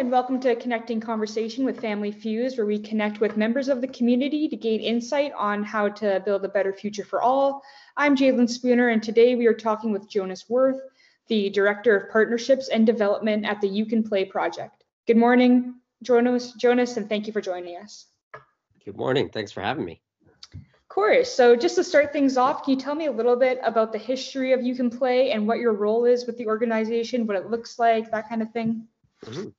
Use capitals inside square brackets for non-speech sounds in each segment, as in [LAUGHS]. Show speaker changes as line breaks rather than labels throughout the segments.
and welcome to Connecting Conversation with Family Fuse, where we connect with members of the community to gain insight on how to build a better future for all. I'm Jalen Spooner, and today we are talking with Jonas Worth, the Director of Partnerships and Development at the You Can Play Project. Good morning, Jonas, Jonas, and thank you for joining us.
Good morning. Thanks for having me.
Of course. So just to start things off, can you tell me a little bit about the history of You Can Play and what your role is with the organization, what it looks like, that kind of thing?
Mm-hmm.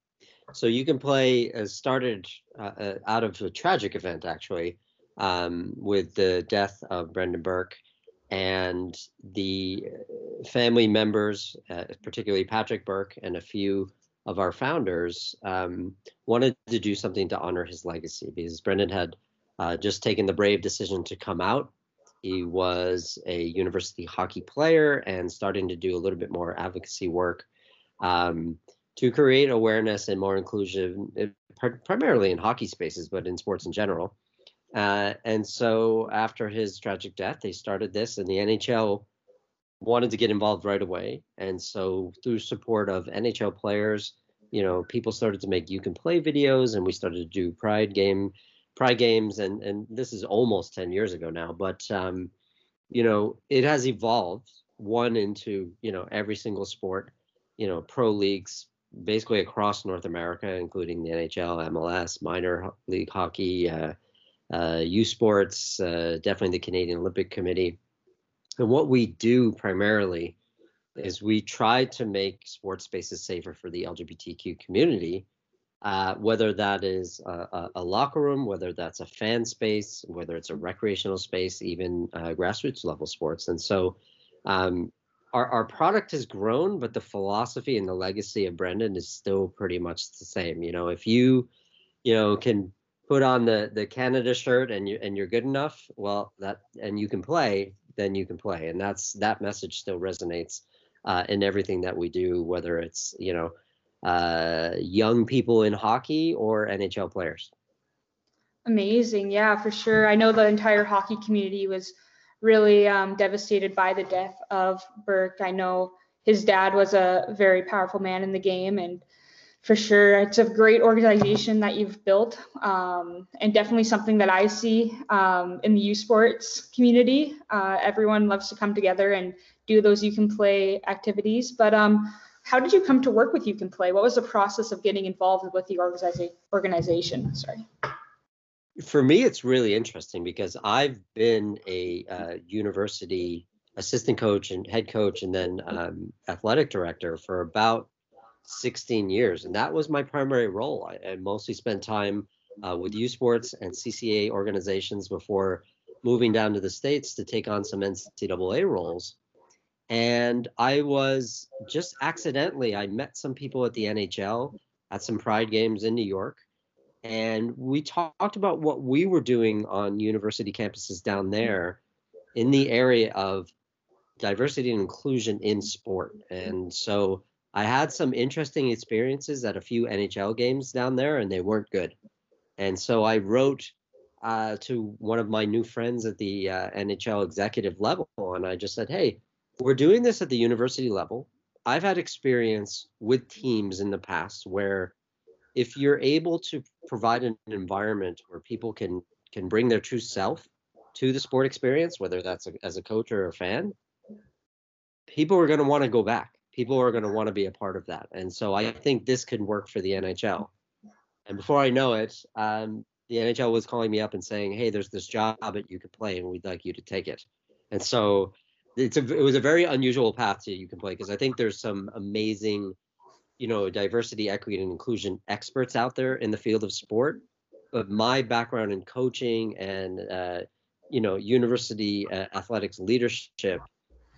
So You Can Play uh, started uh, uh, out of a tragic event, actually, um, with the death of Brendan Burke. And the uh, family members, uh, particularly Patrick Burke and a few of our founders, um, wanted to do something to honor his legacy because Brendan had uh, just taken the brave decision to come out. He was a university hockey player and starting to do a little bit more advocacy work. Um, to create awareness and more inclusion, eh, primarily in hockey spaces, but in sports in general. Uh, and so after his tragic death, they started this, and the NHL wanted to get involved right away. And so through support of NHL players, you know, people started to make you can play videos, and we started to do Pride game, Pride games, and and this is almost 10 years ago now, but um, you know, it has evolved one into you know every single sport, you know, pro leagues, basically across North America, including the NHL, MLS, minor league hockey, uh, uh, U Sports, uh, definitely the Canadian Olympic Committee. And what we do primarily is we try to make sports spaces safer for the LGBTQ community, uh, whether that is a, a, locker room, whether that's a fan space, whether it's a recreational space, even uh, grassroots level sports. And so um, our, our product has grown, but the philosophy and the legacy of Brendan is still pretty much the same. You know, if you, you know, can put on the the Canada shirt and you and you're good enough, well, that and you can play, then you can play, and that's that message still resonates uh, in everything that we do, whether it's you know, uh, young people in hockey or NHL players.
Amazing, yeah, for sure. I know the entire hockey community was really um, devastated by the death of Burke. I know his dad was a very powerful man in the game, and for sure, it's a great organization that you've built, um, and definitely something that I see um, in the U Sports community. Uh, everyone loves to come together and do those you can play activities. But um, how did you come to work with You Can Play? What was the process of getting involved with the organiza- organization? Sorry
for me, it's really interesting because I've been a uh, university assistant coach and head coach and then um, athletic director for about 16 years. And that was my primary role. I, I mostly spent time uh, with U Sports and CCAA organizations before moving down to the States to take on some NCAA roles. And I was just accidentally, I met some people at the NHL at some Pride games in New York and we talked about what we were doing on university campuses down there in the area of diversity and inclusion in sport. And so I had some interesting experiences at a few NHL games down there, and they weren't good. And so I wrote uh, to one of my new friends at the uh, NHL executive level, and I just said, "Hey, we're doing this at the university level. I've had experience with teams in the past where if you're able to provide an environment where people can can bring their true self to the sport experience, whether that's a, as a coach or a fan, people are going to want to go back. People are going to want to be a part of that. And so I think this could work for the NHL. And before I know it, um, the NHL was calling me up and saying, "Hey, there's this job that you could play, and we'd like you to take it." And so it's a, it was a very unusual path to you can play because I think there's some amazing you know diversity equity and inclusion experts out there in the field of sport but my background in coaching and uh, you know university uh, athletics leadership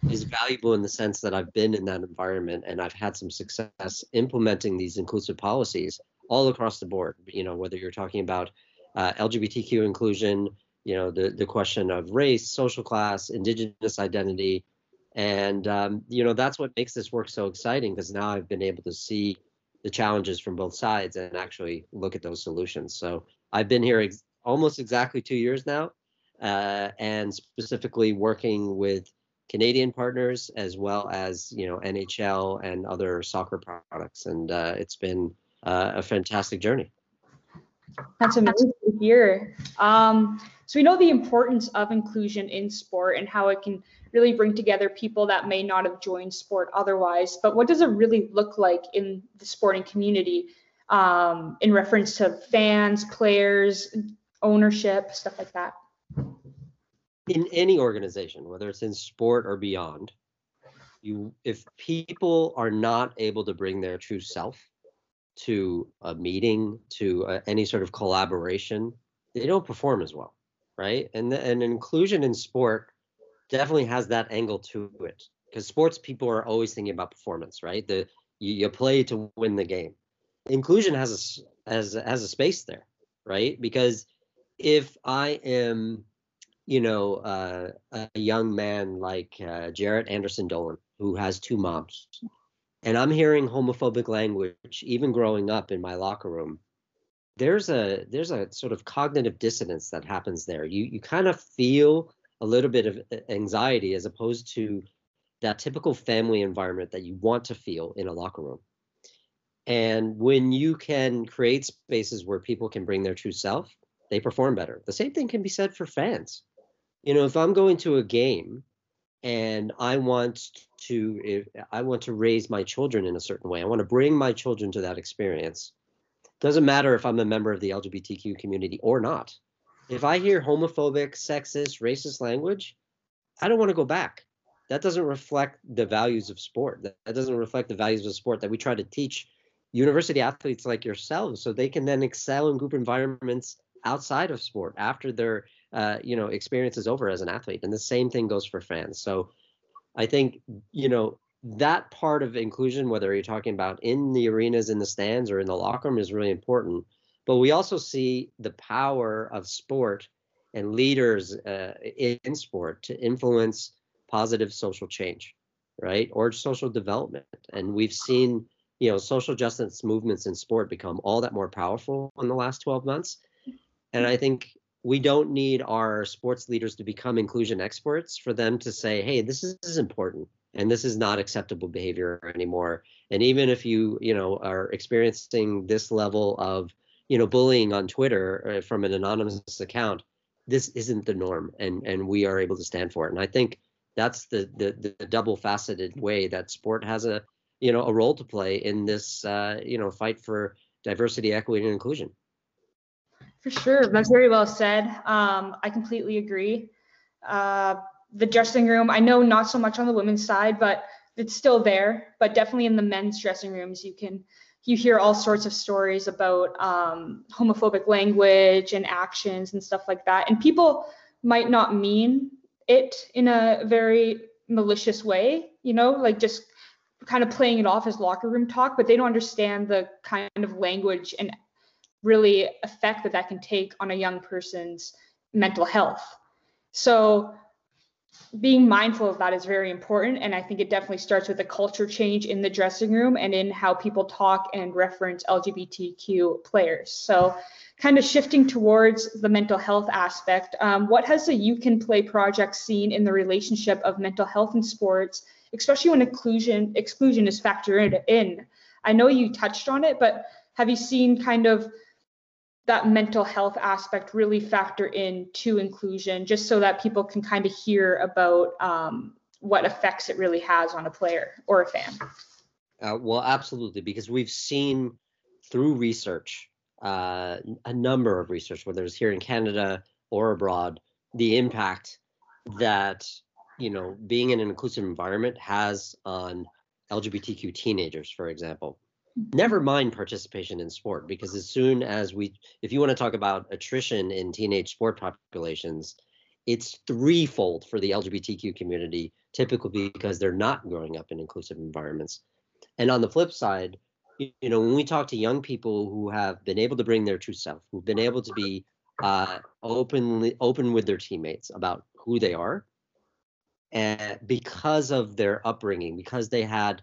is valuable in the sense that I've been in that environment and I've had some success implementing these inclusive policies all across the board. You know, whether you're talking about uh, LGBTQ inclusion, you know, the the question of race, social class, indigenous identity, and um, you know that's what makes this work so exciting because now I've been able to see the challenges from both sides and actually look at those solutions. So I've been here ex- almost exactly two years now, uh, and specifically working with Canadian partners as well as you know NHL and other soccer products, and uh, it's been uh, a fantastic journey.
That's amazing to hear. Um, so we know the importance of inclusion in sport and how it can really bring together people that may not have joined sport otherwise. But what does it really look like in the sporting community um, in reference to fans, players, ownership, stuff like that?
In any organization, whether it's in sport or beyond, you if people are not able to bring their true self to a meeting, to uh, any sort of collaboration, they don't perform as well, right? And and inclusion in sport definitely has that angle to it because sports people are always thinking about performance, right? The you, you play to win the game. Inclusion has a has has a space there, right? Because if I am, you know, uh, a young man like uh, Jaret Anderson Dolan who has two moms, and I'm hearing homophobic language even growing up in my locker room, there's a there's a sort of cognitive dissonance that happens there. You you kind of feel a little bit of uh, anxiety as opposed to that typical family environment that you want to feel in a locker room. And when you can create spaces where people can bring their true self, they perform better. The same thing can be said for fans. You know, if I'm going to a game and I want to I want to raise my children in a certain way. I want to bring my children to that experience. Doesn't matter if I'm a member of the LGBTQ community or not. If I hear homophobic, sexist, racist language, I don't want to go back. That doesn't reflect the values of sport. That doesn't reflect the values of sport that we try to teach university athletes like yourselves so they can then excel in group environments outside of sport after their uh, you know experience is over as an athlete and the same thing goes for fans so i think you know that part of inclusion whether you're talking about in the arenas in the stands or in the locker room is really important. But we also see the power of sport and leaders uh, in sport to influence positive social change right? Or social development. And we've seen you know social justice movements in sport become all that more powerful in the last 12 months. And i think we don't need our sports leaders to become inclusion experts for them to say, hey, this is, this is important and this is not acceptable behavior anymore. And even if you, you know, are experiencing this level of, you know, bullying on Twitter uh, from an anonymous account, this isn't the norm, and and we are able to stand for it. And I think that's the the, the double faceted way that sport has a, you know, a role to play in this, uh, you know, fight for diversity, equity, and inclusion.
For sure, that's very well said. Um, I completely agree. Uh, the dressing room, I know not so much on the women's side, but it's still there. But definitely in the men's dressing rooms, you can you hear all sorts of stories about um, homophobic language and actions and stuff like that. And people might not mean it in a very malicious way, you know, like just kind of playing it off as locker room talk, but they don't understand the kind of language and really effect that that can take on a young person's mental health. So being mindful of that is very important. And I think it definitely starts with a culture change in the dressing room and in how people talk and reference LGBTQ players. So kind of shifting towards the mental health aspect, um, what has the You Can Play project seen in the relationship of mental health and sports, especially when inclusion exclusion is factored in? I know you touched on it, but have you seen kind of that mental health aspect really factor in to inclusion just so that people can kind of hear about um, what effects it really has on a player or a fan.
Uh, well absolutely because we've seen through research uh, a number of research whether it's here in canada or abroad the impact that you know being in an inclusive environment has on lgbtq teenagers for example never mind participation in sport because as soon as we if you want to talk about attrition in teenage sport populations it's threefold for the lgbtq community typically because they're not growing up in inclusive environments. And on the flip side you know when we talk to young people who have been able to bring their true self who've been able to be uh, openly open with their teammates about who they are and because of their upbringing because they had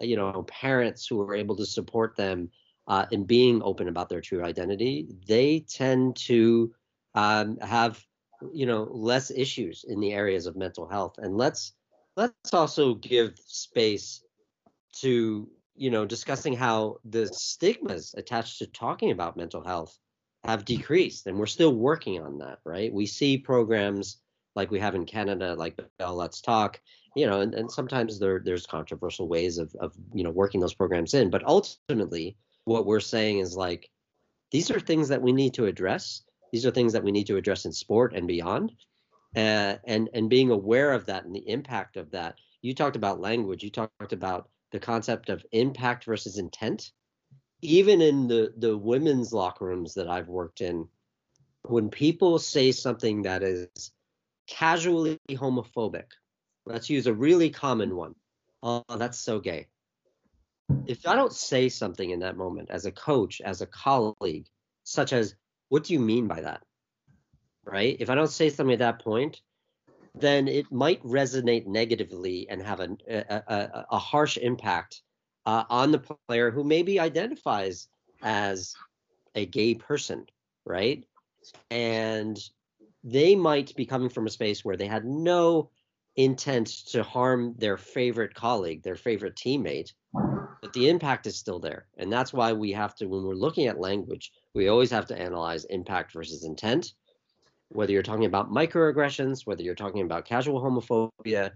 you know, parents who are able to support them uh, in being open about their true identity, they tend to um, have, you know, less issues in the areas of mental health. And let's let's also give space to you know, discussing how the stigmas attached to talking about mental health have decreased, and we're still working on that, right? We see programs like we have in Canada, like Bell Let's Talk, you know, and, and sometimes there there's controversial ways of of you know working those programs in, but ultimately, what we're saying is like these are things that we need to address. These are things that we need to address in sport and beyond, uh, and and being aware of that and the impact of that. You talked about language. You talked about the concept of impact versus intent. Even in the the women's locker rooms that I've worked in, when people say something that is casually homophobic, let's use a really common one. Oh, that's so gay. If I don't say something in that moment as a coach, as a colleague, such as, what do you mean by that? Right? If I don't say something at that point, then it might resonate negatively and have a, a, a, a harsh impact uh, on the player who maybe identifies as a gay person, right? And they might be coming from a space where they had no intent to harm their favorite colleague, their favorite teammate, but the impact is still there. And that's why we have to, when we're looking at language, we always have to analyze impact versus intent whether you're talking about microaggressions, whether you're talking about casual homophobia,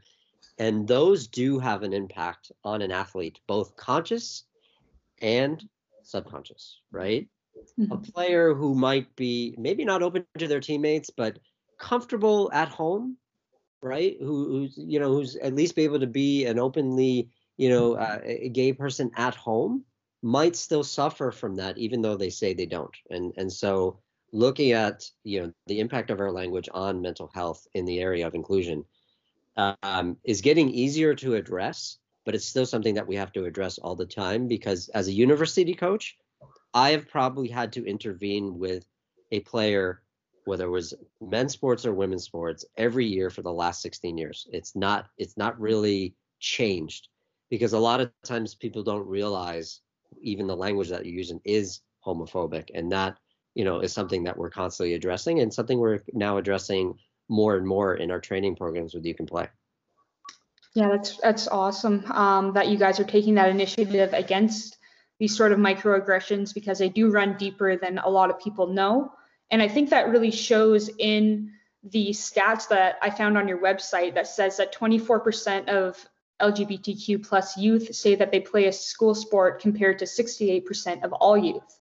and those do have an impact on an athlete, both conscious and subconscious, right? Mm-hmm. A player who might be maybe not open to their teammates, but comfortable at home, right? Who, who's you know who's at least be able to be an openly you know uh, a gay person at home might still suffer from that, even though they say they don't. And and so looking at you know the impact of our language on mental health in the area of inclusion um, is getting easier to address but it's still something that we have to address all the time because as a university coach i have probably had to intervene with a player whether it was men's sports or women's sports every year for the last 16 years it's not it's not really changed because a lot of times people don't realize even the language that you're using is homophobic and that you know, is something that we're constantly addressing and something we're now addressing more and more in our training programs with You Can Play.
Yeah, that's that's awesome um, that you guys are taking that initiative against these sort of microaggressions because they do run deeper than a lot of people know. And I think that really shows in the stats that I found on your website that says that 24% of LGBTQ plus youth say that they play a school sport compared to 68% of all youth.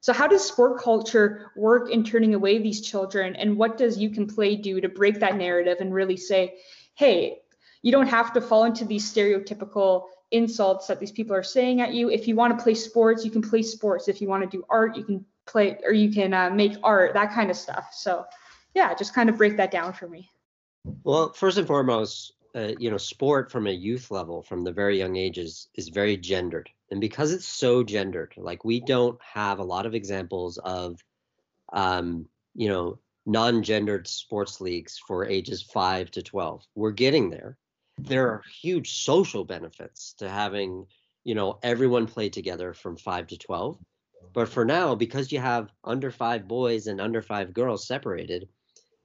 So how does sport culture work in turning away these children and what does you can play do to break that narrative and really say, hey, you don't have to fall into these stereotypical insults that these people are saying at you. If you want to play sports, you can play sports. If you want to do art, you can play or you can uh, make art, that kind of stuff. So yeah, just kind of break that down for me.
Well, first and foremost, uh, you know, sport from a youth level, from the very young ages, is very gendered, and because it's so gendered, like we don't have a lot of examples of, um, you know, non-gendered sports leagues for ages five to twelve. We're getting there. There are huge social benefits to having, you know, everyone play together from five to twelve. But for now, because you have under five boys and under five girls separated,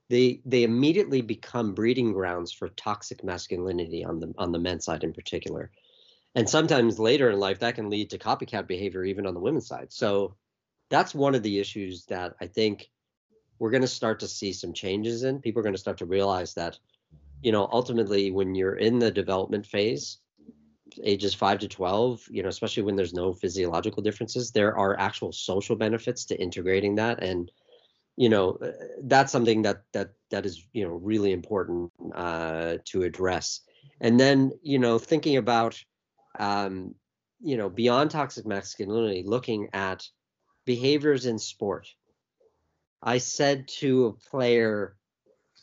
they they immediately become breeding grounds for toxic masculinity on the on the men's side in particular. And sometimes later in life that can lead to copycat behavior even on the women's side. So that's one of the issues that i think we're going to start to see some changes in. People are going to start to realize that you know ultimately when you're in the development phase ages 5 to 12 you know especially when there's no physiological differences there are actual social benefits to integrating that. And you know uh, that's something that that that is you know really important uh, to address. And then you know thinking about um, you know beyond toxic masculinity looking at behaviors in sport. I said to a player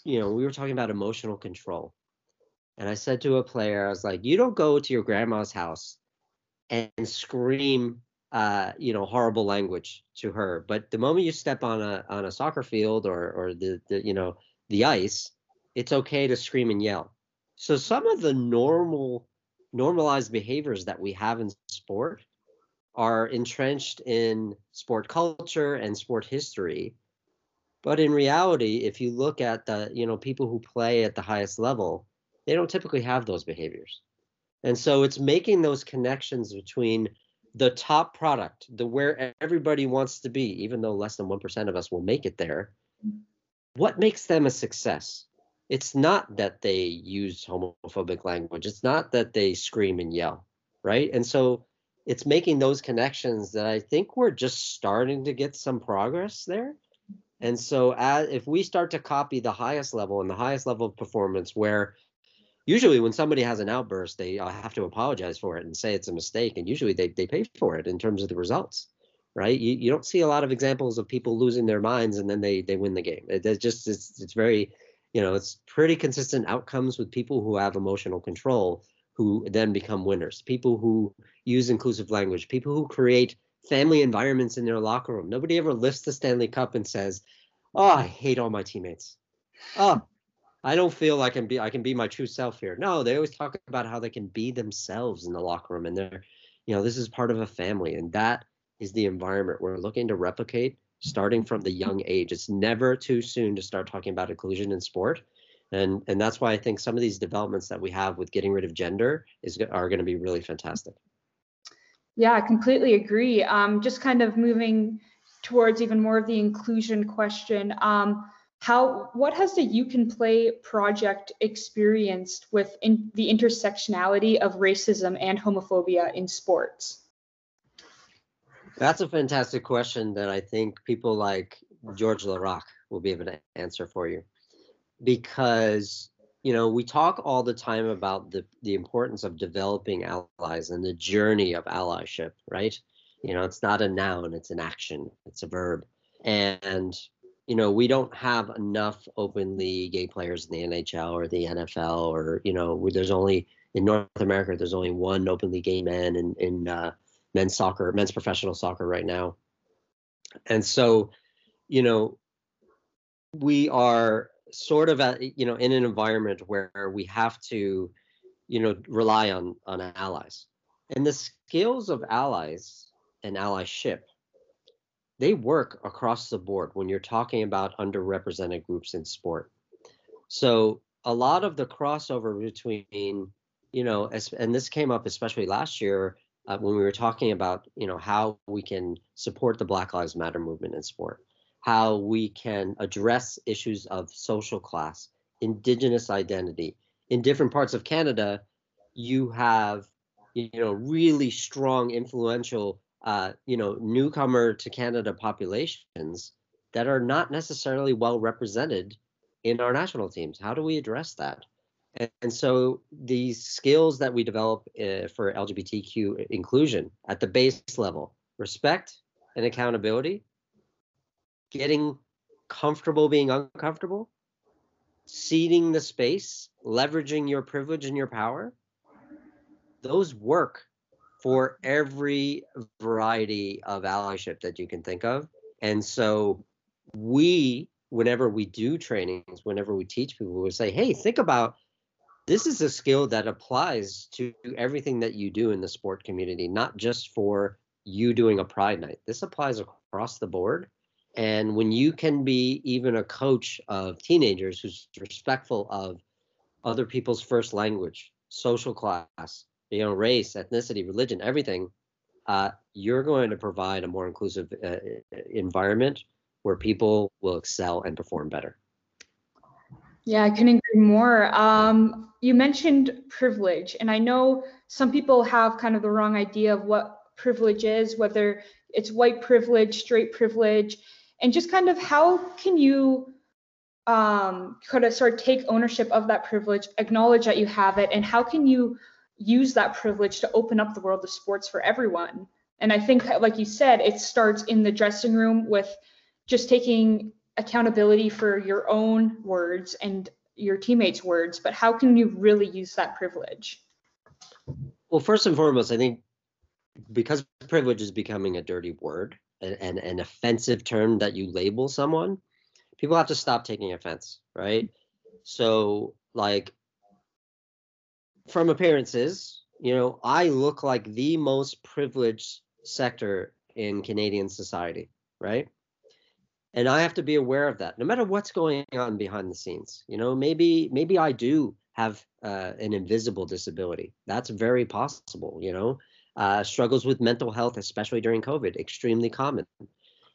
you know we were talking about emotional control and i said to a player i was like you don't go to your grandma's house and scream uh, you know, horrible language to her. But the moment you step on a on a soccer field or or the, the you know the ice, it's okay to scream and yell. So some of the normal normalized behaviors that we have in sport are entrenched in sport culture and sport history. But in reality, if you look at the, you know, people who play at the highest level, they don't typically have those behaviors. And so it's making those connections between the top product, the where everybody wants to be, even though less than 1% of us will make it there. What makes them a success? It's not that they use homophobic language. It's not that they scream and yell, right? And so it's making those connections that I think we're just starting to get some progress there. And so as, if we start to copy the highest level and the highest level of performance where usually when somebody has an outburst, they uh, have to apologize for it and say it's a mistake. And usually they, they pay for it in terms of the results, right? You, you don't see a lot of examples of people losing their minds and then they, they win the game. It, it's just, it's, it's very, you know, it's pretty consistent outcomes with people who have emotional control who then become winners. People who use inclusive language, people who create family environments in their locker room. Nobody ever lifts the Stanley Cup and says, "Oh, I hate all my teammates." Oh, I don't feel like I can be I can be my true self here. No, they always talk about how they can be themselves in the locker room and they're you know, this is part of a family and that is the environment we're looking to replicate starting from the young age. It's never too soon to start talking about inclusion in sport. And and that's why I think some of these developments that we have with getting rid of gender is are going to be really fantastic.
Yeah, I completely agree. Um, just kind of moving towards even more of the inclusion question. Um, how what has the you can play project experienced with in, the intersectionality of racism and homophobia in sports
that's a fantastic question that i think people like george laraque will be able to answer for you because you know we talk all the time about the the importance of developing allies and the journey of allyship right? You know it's not a noun it's an action it's a verb. And you know, we don't have enough openly gay players in the NHL or the NFL, or you know, there's only in North America there's only one openly gay man in in uh, men's soccer, men's professional soccer right now, and so, you know, we are sort of at you know in an environment where we have to, you know, rely on on allies, and the skills of allies and allyship they work across the board when you're talking about underrepresented groups in sport. So a lot of the crossover between, you know, and this came up especially last year uh, when we were talking about, you know, how we can support the Black Lives Matter movement in sport, how we can address issues of social class, indigenous identity. In different parts of Canada, you have, you know, really strong, influential uh, you know, newcomer to Canada populations that are not necessarily well represented in our national teams. How do we address that? And, so these skills that we develop uh, for LGBTQ inclusion at the base level, respect and accountability, getting comfortable being uncomfortable, ceding the space, leveraging your privilege and your power, those work for every variety of allyship that you can think of. And so we, whenever we do trainings, whenever we teach people, we say, hey, think about this is a skill that applies to everything that you do in the sport community, not just for you doing a pride night. This applies across the board. And when you can be even a coach of teenagers who's respectful of other people's first language, social class, you know, race, ethnicity, religion, everything, uh, you're going to provide a more inclusive uh, environment where people will excel and perform better.
Yeah, I couldn't agree more. Um, you mentioned privilege, and I know some people have kind of the wrong idea of what privilege is, whether it's white privilege, straight privilege, and just kind of how can you um, kind of sort of take ownership of that privilege, acknowledge that you have it, and how can you use that privilege to open up the world of sports for everyone. And I think, like you said, it starts in the dressing room with just taking accountability for your own words and your teammates' words. But how can you really use that privilege?
Well, first and foremost, I think because privilege is becoming a dirty word and an offensive term that you label someone, people have to stop taking offense, right? So, like, from appearances, you know, I look like the most privileged sector in Canadian society, right? And I have to be aware of that, no matter what's going on behind the scenes. You know, maybe maybe I do have uh, an invisible disability. That's very possible, you know. Uh, struggles with mental health, especially during COVID, extremely common.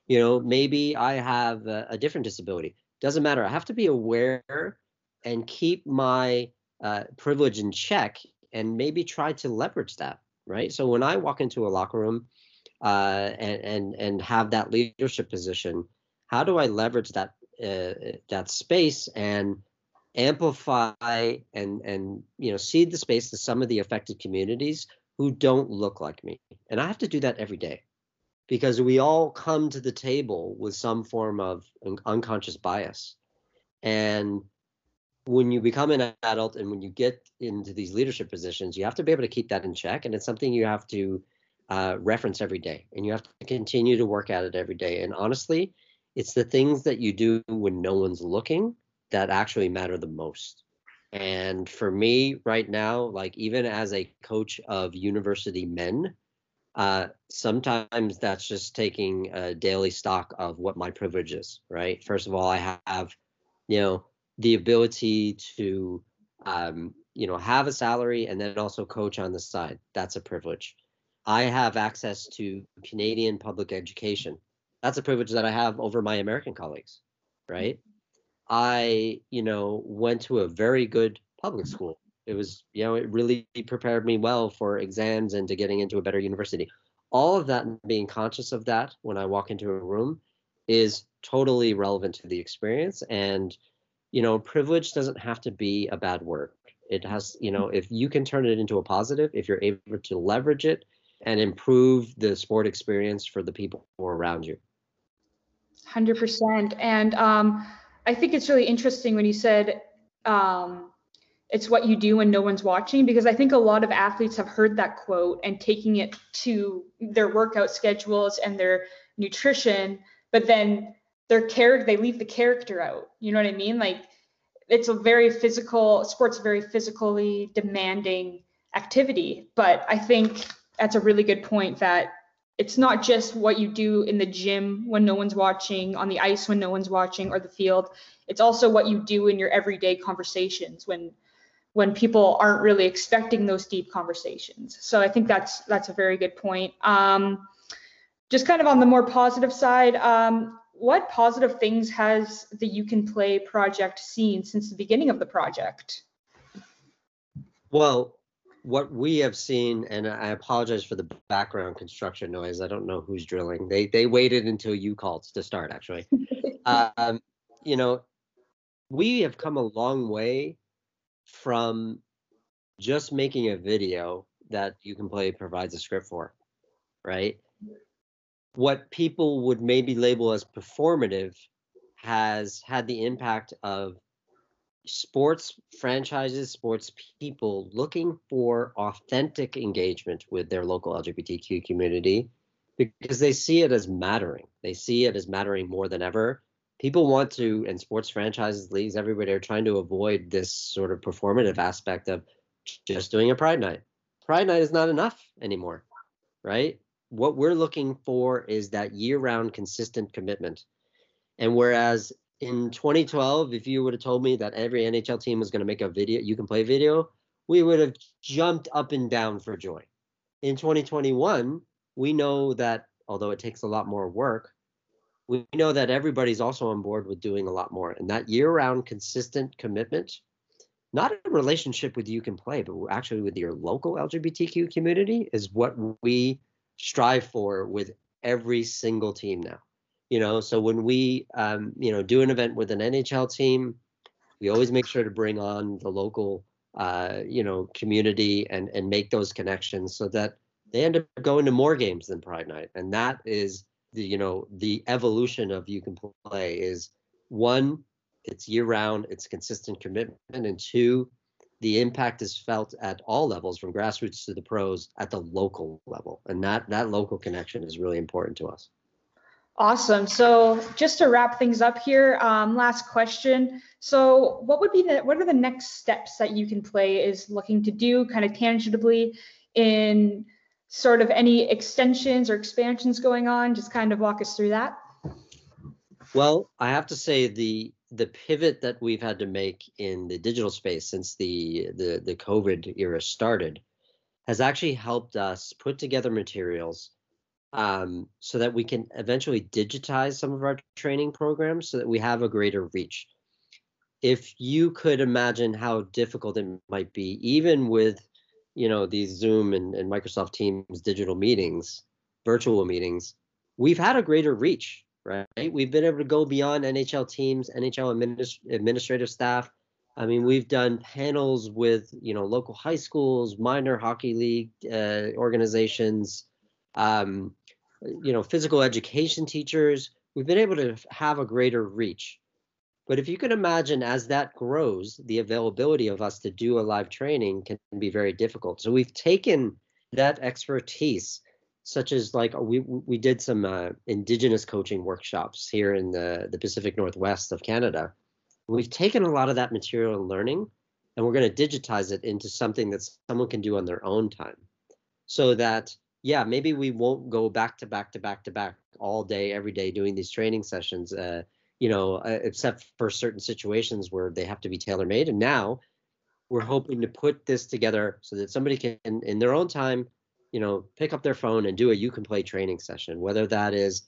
You know, maybe I have a, a different disability. Doesn't matter. I have to be aware and keep my uh, privilege in check and maybe try to leverage that, right? So when I walk into a locker room uh, and, and, and have that leadership position, how do I leverage that uh, that space and amplify and and you know cede the space to some of the affected communities who don't look like me and i have to do that every day because we all come to the table with some form of unconscious bias and when you become an adult and when you get into these leadership positions you have to be able to keep that in check and it's something you have to uh, reference every day and you have to continue to work at it every day and honestly it's the things that you do when no one's looking that actually matter the most. And for me right now, like even as a coach of university men, uh, sometimes that's just taking a daily stock of what my privilege is, right? First of all, I have, you know, the ability to, um, you know, have a salary and then also coach on the side. That's a privilege. I have access to Canadian public education. That's a privilege that I have over my American colleagues, right? I, you know, went to a very good public school. It was, you know, it really prepared me well for exams and to getting into a better university. All of that being conscious of that when I walk into a room is totally relevant to the experience. And, you know, privilege doesn't have to be a bad word. It has, you know, if you can turn it into a positive, if you're able to leverage it and improve the sport experience for the people around you.
100%. And, um, I think it's really interesting when you said um, it's what you do when no one's watching, because I think a lot of athletes have heard that quote and taking it to their workout schedules and their nutrition, but then their character, they leave the character out. You know what I mean? Like it's a very physical, sports very physically demanding activity. But I think that's a really good point that it's not just what you do in the gym when no one's watching, on the ice when no one's watching, or the field. It's also what you do in your everyday conversations when when people aren't really expecting those deep conversations. So I think that's that's a very good point. Um, just kind of on the more positive side, um, what positive things has the You Can Play project seen since the beginning of the project?
Well, what we have seen, and I apologize for the background construction noise. I don't know who's drilling. They they waited until you called to start. Actually, [LAUGHS] um, you know, we have come a long way from just making a video that you can play provides a script for, right? What people would maybe label as performative has had the impact of sports franchises, sports people looking for authentic engagement with their local LGBTQ community because they see it as mattering. They see it as mattering more than ever. People want to, and sports franchises, leagues, everybody are trying to avoid this sort of performative aspect of just doing a Pride night. Pride night is not enough anymore, right? What we're looking for is that year round consistent commitment. And whereas in 2012, if you would have told me that every NHL team was going to make a video, you can play video, we would have jumped up and down for joy. In 2021, we know that although it takes a lot more work, we know that everybody's also on board with doing a lot more. And that year round consistent commitment, not a relationship with you can play, but actually with your local LGBTQ community is what we strive for with every single team now. You know, so when we um, you know do an event with an NHL team, we always make sure to bring on the local uh, you know community and and make those connections so that they end up going to more games than Pride Night, and that is the you know the evolution of you can play is one it's year round it's consistent commitment and two the impact is felt at all levels from grassroots to the pros at the local level. And that that local connection is really important to us
Awesome. So just to wrap things up here, um, last question. So what would be the, what are the next steps that you can play is looking to do kind of tangibly in sort of any extensions or expansions going on? Just kind of walk us through that.
Well, I have to say the the pivot that we've had to make in the digital space since the the, the COVID era started has actually helped us put together materials um, so that we can eventually digitize some of our training programs so that we have a greater reach. If you could imagine how difficult it might be, even with you know these Zoom and, and Microsoft Teams digital meetings, virtual meetings, we've had a greater reach, right? We've been able to go beyond NHL teams, NHL administ- administrative staff. I mean, we've done panels with you know local high schools, minor hockey league uh, organizations, um, you know, physical education teachers. We've been able to have a greater reach. But if you can imagine as that grows, the availability of us to do a live training can be very difficult. So we've taken that expertise, such as like we we did some uh, indigenous coaching workshops here in the the Pacific Northwest of Canada. We've taken a lot of that material and learning, and we're going to digitize it into something that someone can do on their own time, so that yeah, maybe we won't go back to back to back to back all day, every day doing these training sessions, uh, you know, uh, except for certain situations where they have to be tailor made. And now we're hoping to put this together so that somebody can, in their own time, you know, pick up their phone and do a you can play training session, whether that is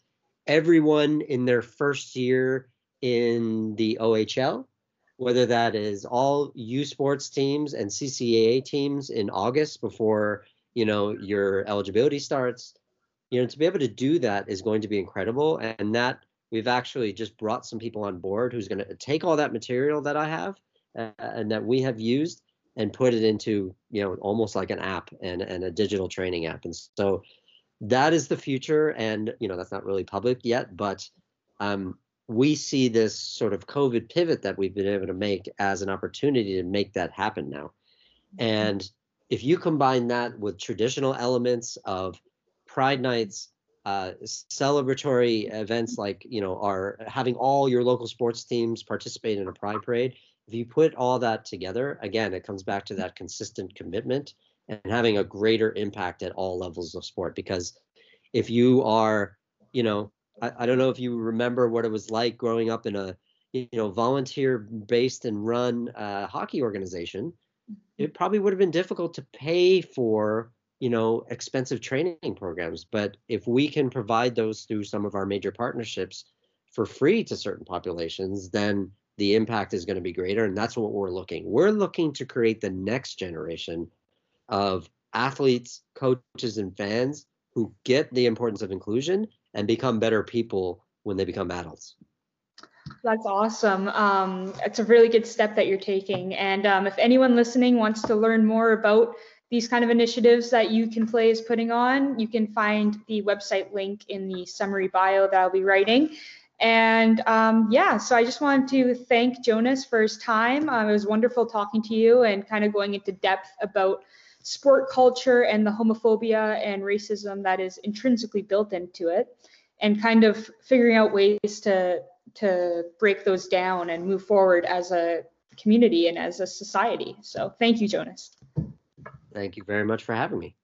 everyone in their first year in the OHL, whether that is all U sports teams and CCAA teams in August before you know your eligibility starts you know to be able to do that is going to be incredible. And that we've actually just brought some people on board who's going to take all that material that i have uh, and that we have used and put it into you know almost like an app and, and a digital training app. And so that is the future. And you know that's not really public yet but um, we see this sort of covid pivot that we've been able to make as an opportunity to make that happen now. Mm-hmm. and if you combine that with traditional elements of pride nights uh, celebratory events like you know are having all your local sports teams participate in a pride parade if you put all that together again it comes back to that consistent commitment and having a greater impact at all levels of sport. Because if you are you know I, I don't know if you remember what it was like growing up in a you know volunteer based and run uh, hockey organization it probably would have been difficult to pay for you know expensive training programs but if we can provide those through some of our major partnerships for free to certain populations then the impact is going to be greater and that's what we're looking. We're looking to create the next generation of athletes coaches and fans who get the importance of inclusion and become better people when they become adults
that's awesome. Um, it's a really good step that you're taking. And um, if anyone listening wants to learn more about these kind of initiatives that You Can Play is putting on, you can find the website link in the summary bio that I'll be writing. And um, yeah, so I just wanted to thank Jonas for his time. Uh, it was wonderful talking to you and kind of going into depth about sport culture and the homophobia and racism that is intrinsically built into it and kind of figuring out ways to to break those down and move forward as a community and as a society. So thank you, Jonas.
Thank you very much for having me.